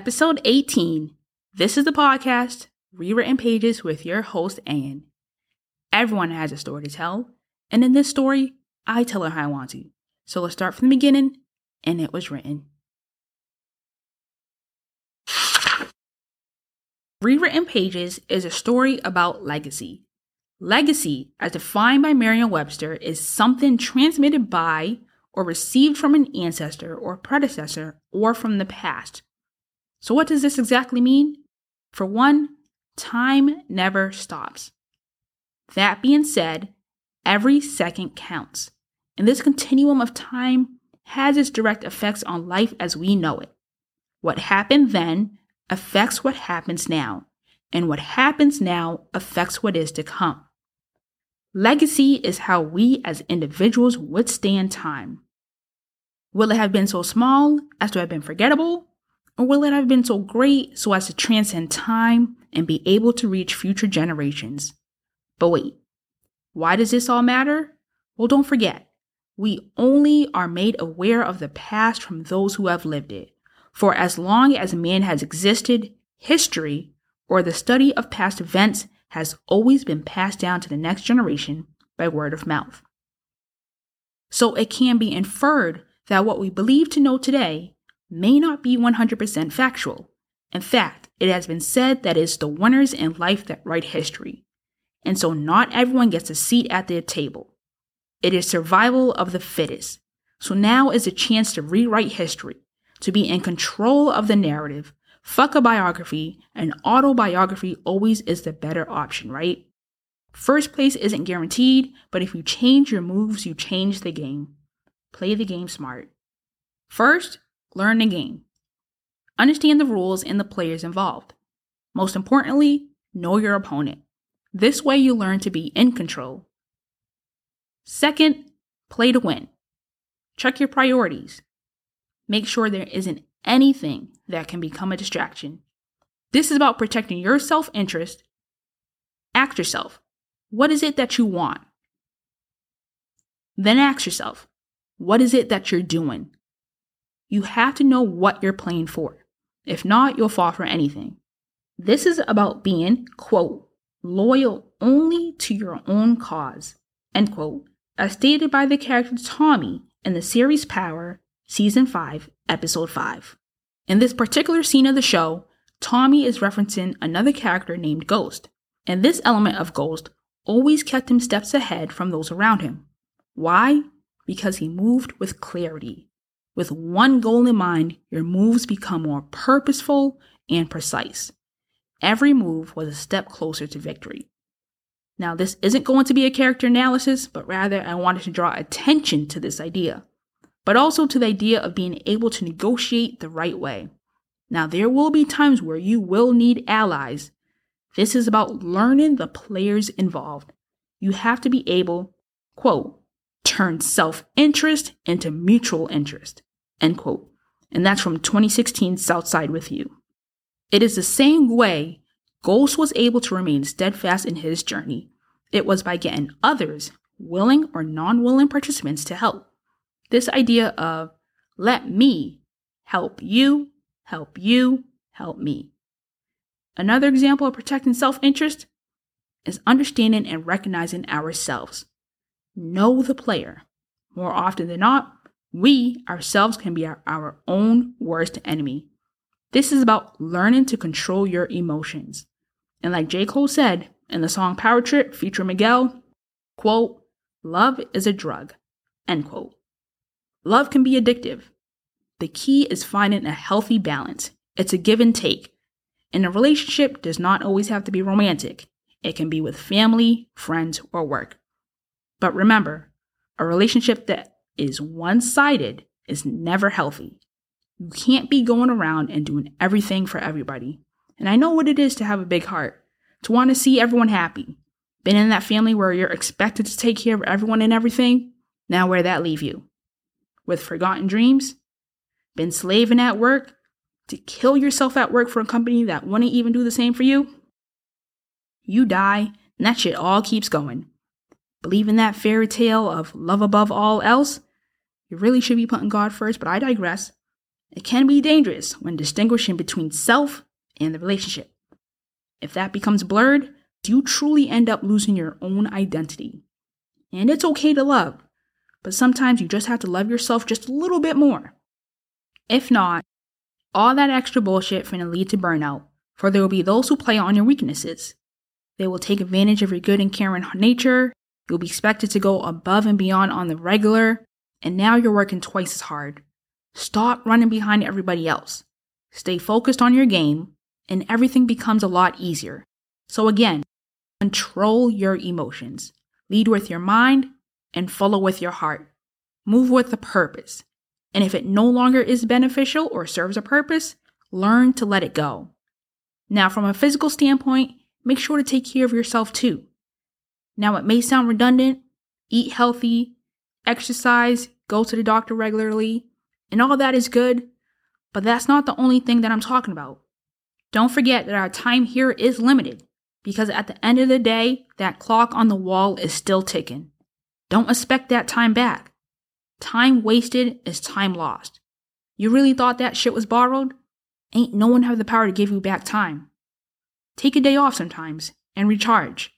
episode 18. This is the podcast, Rewritten Pages, with your host, Aenn. Everyone has a story to tell, and in this story, I tell it how I want to. So let's start from the beginning, and it was written. Rewritten Pages is a story about legacy. Legacy, as defined by Merriam Webster, is something transmitted by or received from an ancestor or predecessor or from the past. So, what does this exactly mean? For one, time never stops. That being said, every second counts, and this continuum of time has its direct effects on life as we know it. What happened then affects what happens now, and what happens now affects what is to come. Legacy is how we as individuals withstand time. Will it have been so small as to have been forgettable? Or will it have been so great so as to transcend time and be able to reach future generations? But wait, why does this all matter? Well, don't forget, we only are made aware of the past from those who have lived it. For as long as man has existed, history, or the study of past events, has always been passed down to the next generation by word of mouth. So it can be inferred that what we believe to know today may not be 100% factual. In fact, it has been said that it's the winners in life that write history. And so not everyone gets a seat at the table. It is survival of the fittest. So now is a chance to rewrite history, to be in control of the narrative. Fuck a biography, an autobiography always is the better option, right? First place isn't guaranteed, but if you change your moves, you change the game. Play the game smart. First, learn the game. Understand the rules and the players involved. Most importantly, know your opponent. This way, you learn to be in control. Second, play to win. Check your priorities. Make sure there isn't anything that can become a distraction. This is about protecting your self interest. Ask yourself, what is it that you want? Then ask yourself, what is it that you're doing? You have to know what you're playing for. If not, you'll fall for anything. This is about being, quote, loyal only to your own cause, end quote, as stated by the character Tommy in the series Power, Season 5, Episode 5. In this particular scene of the show, Tommy is referencing another character named Ghost, and this element of Ghost always kept him steps ahead from those around him. Why? Because he moved with clarity. With one goal in mind, your moves become more purposeful and precise. Every move was a step closer to victory. Now, this isn't going to be a character analysis, but rather I wanted to draw attention to this idea, but also to the idea of being able to negotiate the right way. Now, there will be times where you will need allies. This is about learning the players involved. You have to be able, quote, turn self interest into mutual interest. End quote. And that's from 2016 Southside with You. It is the same way Ghost was able to remain steadfast in his journey. It was by getting others, willing or non willing participants, to help. This idea of let me help you, help you, help me. Another example of protecting self interest is understanding and recognizing ourselves. Know the player. More often than not, we ourselves can be our, our, own worst enemy. This is about learning to control your emotions. And like J. Cole said in the song Power Trip featuring Miguel, quote, love is a drug, end quote. Love can be addictive. The key is finding a healthy balance. It's a give and take. And a relationship does not always have to be romantic. It can be with family, friends, or work. But remember, a relationship that is one sided is never healthy. You can't be going around and doing everything for everybody. And I know what it is to have a big heart, to want to see everyone happy. Been in that family where you're expected to take care of everyone and everything? Now, where that leave you? With forgotten dreams? Been slaving at work to kill yourself at work for a company that wouldn't even do the same for you? You die, and that shit all keeps going. Believe in that fairy tale of love above all else? You really should be putting God first, but I digress. It can be dangerous when distinguishing between self and the relationship. If that becomes blurred, do you truly end up losing your own identity. And it's okay to love, but sometimes you just have to love yourself just a little bit more. If not, all that extra bullshit finna lead to burnout, for there will be those who play on your weaknesses. They will take advantage of your good and caring nature. You'll be expected to go above and beyond on the regular, and now you're working twice as hard. Stop running behind everybody else. Stay focused on your game, and everything becomes a lot easier. So, again, control your emotions. Lead with your mind and follow with your heart. Move with a purpose. And if it no longer is beneficial or serves a purpose, learn to let it go. Now, from a physical standpoint, make sure to take care of yourself too. Now, it may sound redundant eat healthy, exercise, go to the doctor regularly, and all that is good, but that's not the only thing that I'm talking about. Don't forget that our time here is limited because at the end of the day, that clock on the wall is still ticking. Don't expect that time back. Time wasted is time lost. You really thought that shit was borrowed? Ain't no one have the power to give you back time. Take a day off sometimes and recharge.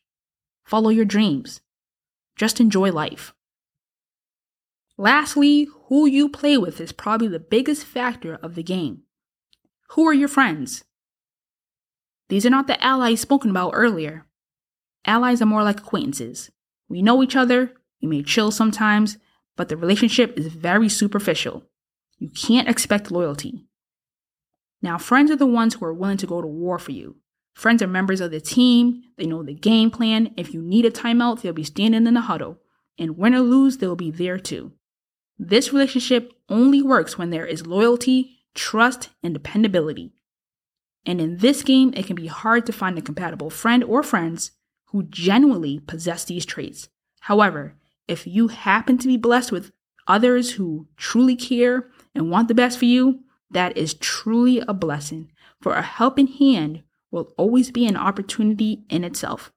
Follow your dreams. Just enjoy life. Lastly, who you play with is probably the biggest factor of the game. Who are your friends? These are not the allies spoken about earlier. Allies are more like acquaintances. We know each other, we may chill sometimes, but the relationship is very superficial. You can't expect loyalty. Now, friends are the ones who are willing to go to war for you. Friends are members of the team, they know the game plan. If you need a timeout, they'll be standing in the huddle. And win or lose, they'll be there too. This relationship only works when there is loyalty, trust, and dependability. And in this game, it can be hard to find a compatible friend or friends who genuinely possess these traits. However, if you happen to be blessed with others who truly care and want the best for you, that is truly a blessing. For a helping hand will always be an opportunity in itself.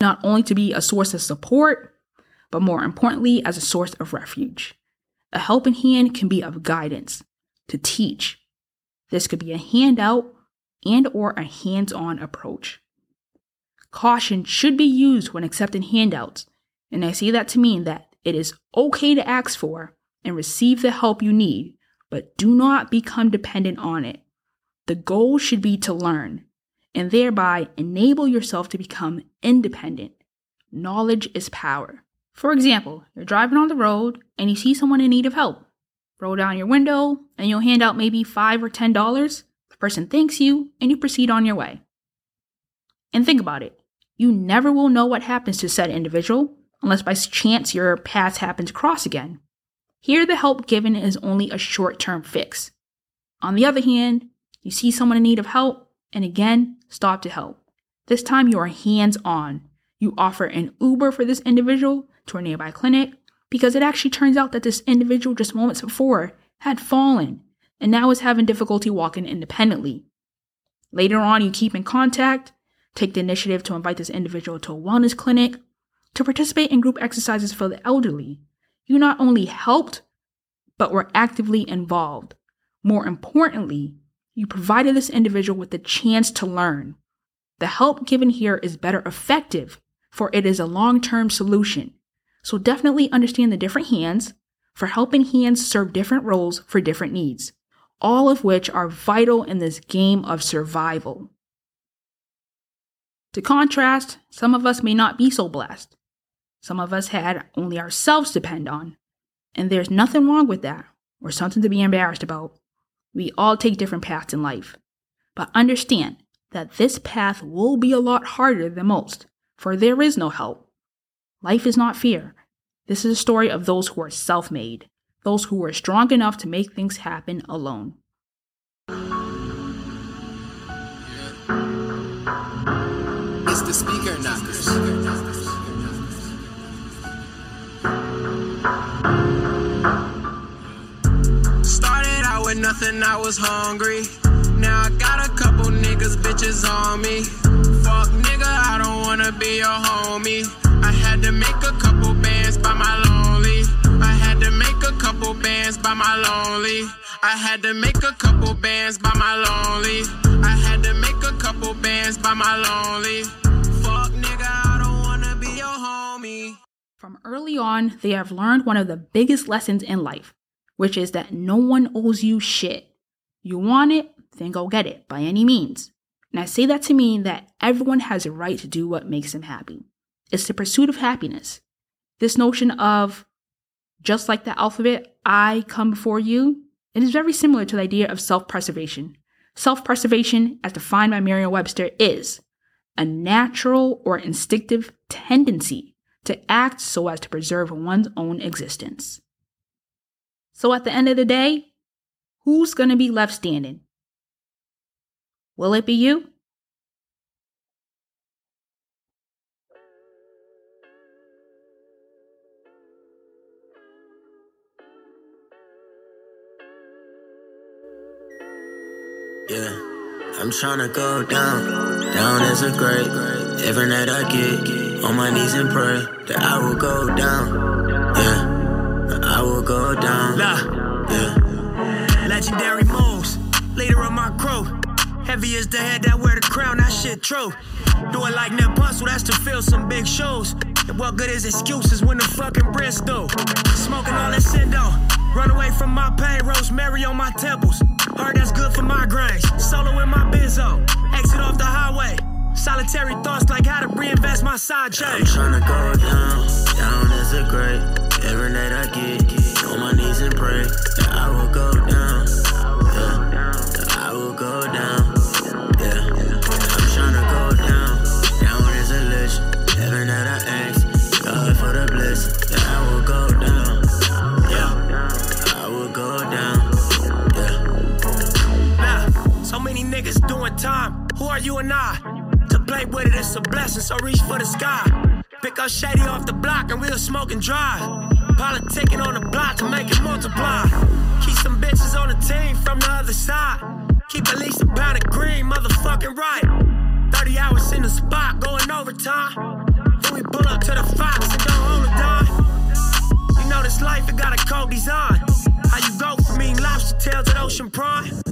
Not only to be a source of support, but more importantly, as a source of refuge. A helping hand can be of guidance, to teach. This could be a handout and or a hands-on approach. Caution should be used when accepting handouts, and I say that to mean that it is okay to ask for and receive the help you need, but do not become dependent on it. The goal should be to learn and thereby enable yourself to become independent. Knowledge is power. For example, you're driving on the road and you see someone in need of help. Roll down your window and you'll hand out maybe 5 or $10. The person thanks you and you proceed on your way. And think about it you never will know what happens to said individual unless by chance your paths happen to cross again. Here, the help given is only a short term fix. On the other hand, you see someone in need of help, and again, stop to help. This time you are hands on. You offer an Uber for this individual to a nearby clinic because it actually turns out that this individual just moments before had fallen and now is having difficulty walking independently. Later on, you keep in contact, take the initiative to invite this individual to a wellness clinic, to participate in group exercises for the elderly. You not only helped, but were actively involved. More importantly, you provided this individual with the chance to learn. The help given here is better effective, for it is a long term solution. So definitely understand the different hands, for helping hands serve different roles for different needs, all of which are vital in this game of survival. To contrast, some of us may not be so blessed. Some of us had only ourselves to depend on. And there's nothing wrong with that, or something to be embarrassed about. We all take different paths in life. But understand that this path will be a lot harder than most, for there is no help. Life is not fair. This is a story of those who are self made, those who are strong enough to make things happen alone. It's the Speaker Knockerz. Nothing, I was hungry. Now I got a couple niggas, bitches on me. Fuck nigga, I don't wanna be your homie. I had to make a couple bands by my lonely. I had to make a couple bands by my lonely. I had to make a couple bands by my lonely. I had to make a couple bands by my lonely. Fuck nigga, I don't wanna be your homie. From early on, they have learned one of the biggest lessons in life, which is that no one owes you shit. You want it, then go get it by any means. And I say that to mean that everyone has a right to do what makes them happy. It's the pursuit of happiness. This notion of just like the alphabet, I come before you, it is very similar to the idea of self preservation. Self preservation, as defined by Merriam Webster, is a natural or instinctive tendency to act so as to preserve one's own existence. So at the end of the day, who's going to be left standing? Will it be you? Yeah, I'm tryna go down, down as a great. Every night I get on my knees and pray that I will go down. Yeah, I will go down. Nah. Yeah, Legendary moves, leader of my crew. Heavy as the head that wear the crown, that shit true. Do it like Nip Hussle, that's to fill some big shoes. And what good is excuses when the fucking breasts do? Smoking all that Sindo. Run away from my pain, rosemary on my temples. Heard that's good for migraines. Solo in my benzo. Exit off the highway. Solitary thoughts like how to reinvest my side chain. I'm tryna go down, down as a great. Every night I get on my knees and pray that I will go down. Yeah, that I will go down. Yeah, I'm tryna go down, down as a lich. Every night I ask God for the bliss that I will go down. Yeah, I will go down. Yeah. Nah, so many niggas doing time. Who are you and I? To play with it, it's a blessing, so reach for the sky. Pick up Shady off the block and we'll smoke and drive. Politicking on the block to make it multiply. Keep some bitches on the team from the other side. Keep at least a pound of green, motherfucking right. 30 hours in the spot, going overtime. Then we pull up to the Fox and don't hold a dime. You know this life, it got a cold design. How you go from eating lobster tails at Ocean Prime?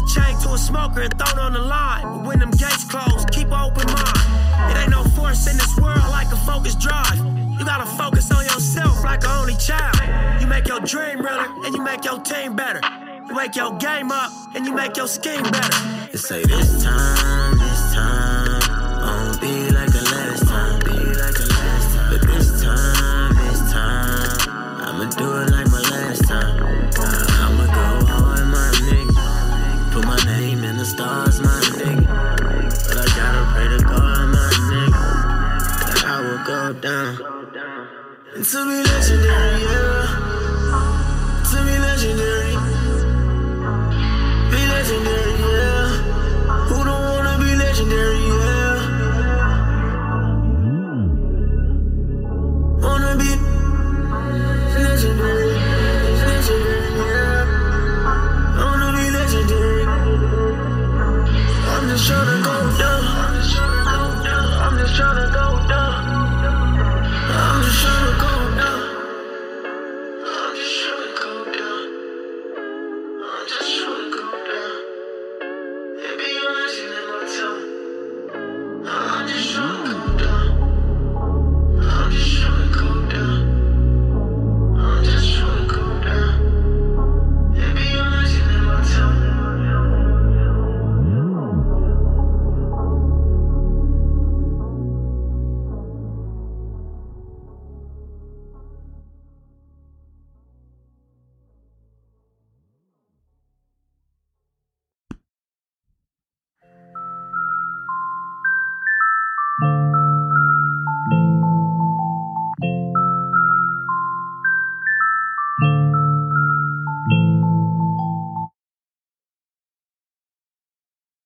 The chain to a smoker and thrown on the line. But when them gates close, keep open mind. It ain't no force in this world like a focus drive. You gotta focus on yourself like an only child. You make your dream realer and you make your team better. You wake your game up and you make your scheme better. They say this time, down. To be legendary, yeah. To be legendary.